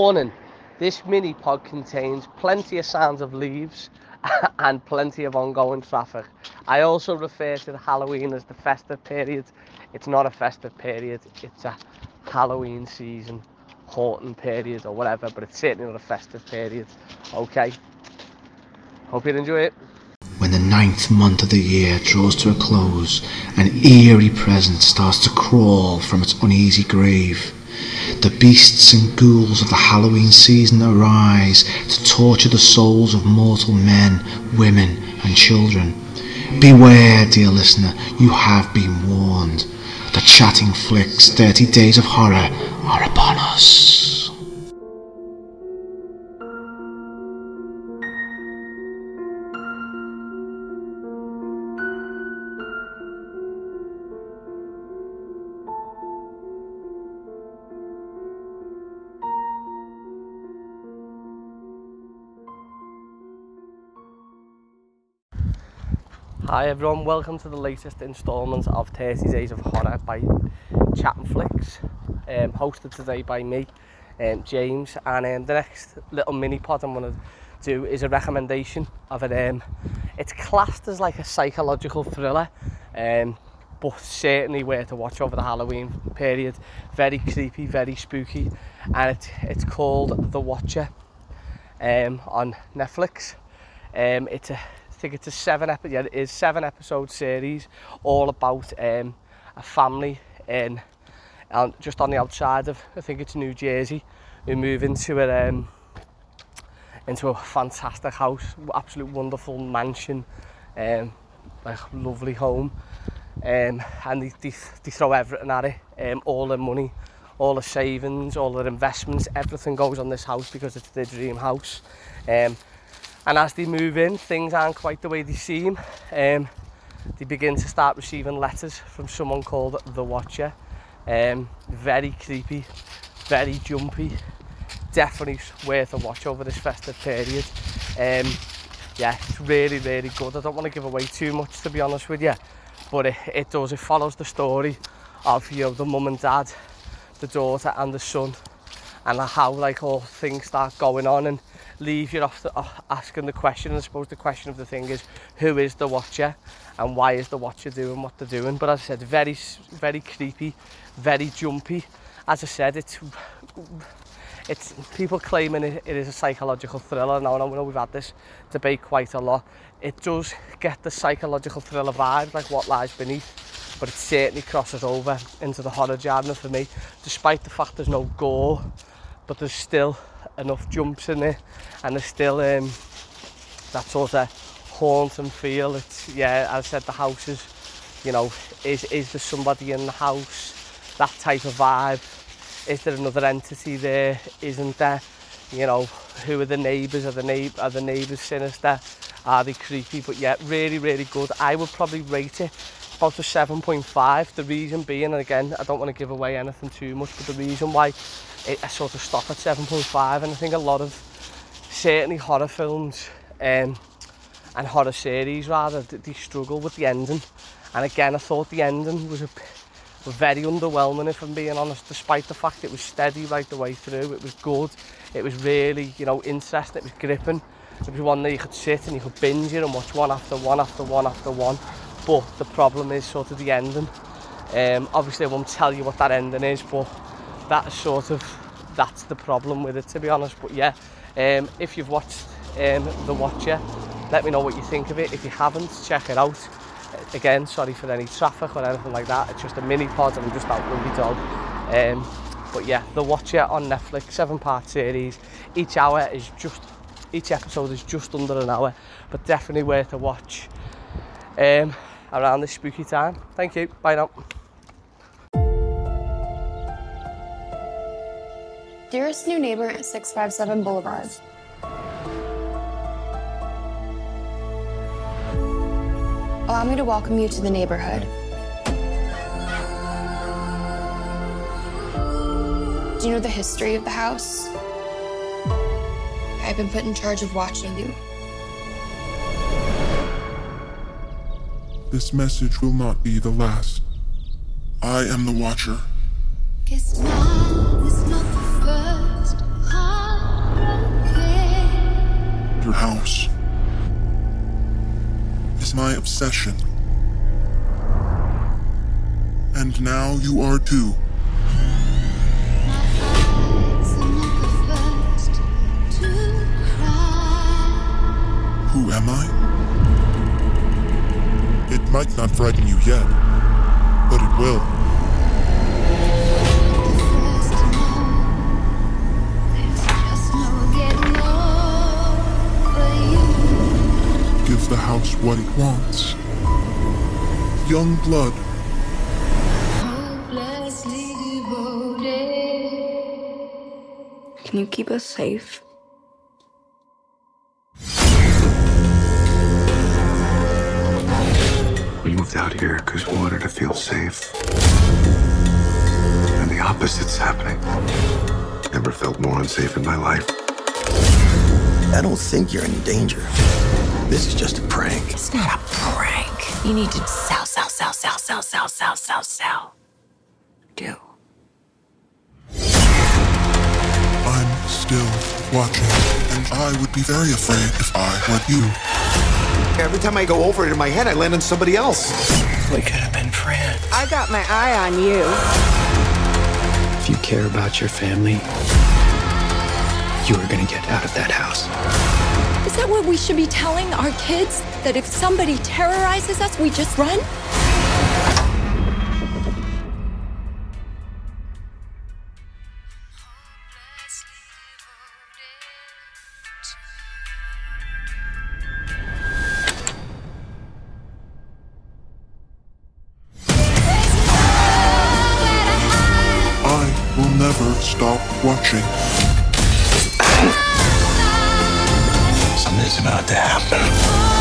Warning, this mini pod contains plenty of sounds of leaves and plenty of ongoing traffic. I also refer to Halloween as the festive period. It's not a festive period, it's a Halloween season haunting period or whatever, but it's certainly not a festive period. Okay, hope you enjoy it. When the ninth month of the year draws to a close, an eerie presence starts to crawl from its uneasy grave. The beasts and ghouls of the Halloween season arise to torture the souls of mortal men, women, and children. Beware, dear listener, you have been warned. The Chatting Flicks 30 Days of Horror are upon us. Hi everyone, welcome to the latest instalment of 30 Days of Horror by Chat and Flicks, um, hosted today by me, um, James, and um, the next little mini pod I'm going to do is a recommendation of it. Um, it's classed as like a psychological thriller, um, but certainly worth a watch over the Halloween period. Very creepy, very spooky, and it, it's called The Watcher um, on Netflix. Um, it's a think it's a seven episode, yeah, it is seven episode series all about um, a family in um, just on the outside of, I think it's New Jersey, who move into a, um, into a fantastic house, absolute wonderful mansion, um, like lovely home. Um, and they, they, they throw everything at it, um, all their money, all the savings, all their investments, everything goes on this house because it's their dream house. Um, And as they move in, things aren't quite the way they seem. Um, they begin to start receiving letters from someone called The Watcher. Um, very creepy, very jumpy. Definitely worth a watch over this festive period. Um, yeah, it's really, really good. I don't want to give away too much, to be honest with you. But it, it does, it follows the story of you know, the mum and dad, the daughter and the son, and how like all things start going on and leave you off the, off asking the question. And I suppose the question of the thing is who is the watcher and why is the watcher doing what they're doing? But as I said very very creepy very jumpy. As I said it's it's people claiming it, it is a psychological thriller. Now and I know we've had this debate quite a lot. It does get the psychological thriller vibe like what lies beneath but it certainly crosses over into the horror genre for me. Despite the fact there's no gore but there's still enough jumps in it and there's still um, that sort of haunt and feel. It's, yeah, as I said, the house is, you know, is, is there somebody in the house? That type of vibe. Is there another entity there? Isn't there? You know, who are the neighbours? Are the, neigh are the neighbours sinister? Are they creepy? But yeah, really, really good. I would probably rate it about a 7.5. The reason being, and again, I don't want to give away anything too much, but the reason why it, I sort of stop at 7.5, and I think a lot of certainly horror films um, and horror series rather, they struggle with the ending. And again, I thought the ending was a very underwhelming if I'm being honest despite the fact it was steady right the way through it was good it was really you know interesting it was gripping it was one that you could sit and you could binge it and watch one after one after one after one but the problem is sort of the ending. Um, obviously I won't tell you what that ending is but that's sort of that's the problem with it to be honest. But yeah um, if you've watched um, The Watcher let me know what you think of it. If you haven't check it out. Again sorry for any traffic or anything like that. It's just a mini pod and I'm just out with my dog. Um, but yeah The Watcher on Netflix seven part series. Each hour is just each episode is just under an hour but definitely worth a watch. Um, around this spooky time thank you bye now Dearest new neighbor at 657 Boulevard. Allow me to welcome you to the neighborhood. Do you know the history of the house? I've been put in charge of watching you. this message will not be the last. I am the Watcher. Your house is my obsession. And now you are too. Who am I? It might not frighten you yet, but it will. Give the house what it wants. Young blood. Can you keep us safe? We moved out here because we wanted to feel safe. And the opposite's happening. Never felt more unsafe in my life. I don't think you're in danger. This is just a prank. It's not a prank. You need to sell, sell, sell, sell, sell, sell, sell, sell, sell. Do. I'm still watching, and I would be very afraid if I were you. Every time I go over it in my head, I land on somebody else. We could have been friends. I got my eye on you. If you care about your family, you are going to get out of that house. Is that what we should be telling our kids? That if somebody terrorizes us, we just run? Stop watching. Something's about to happen.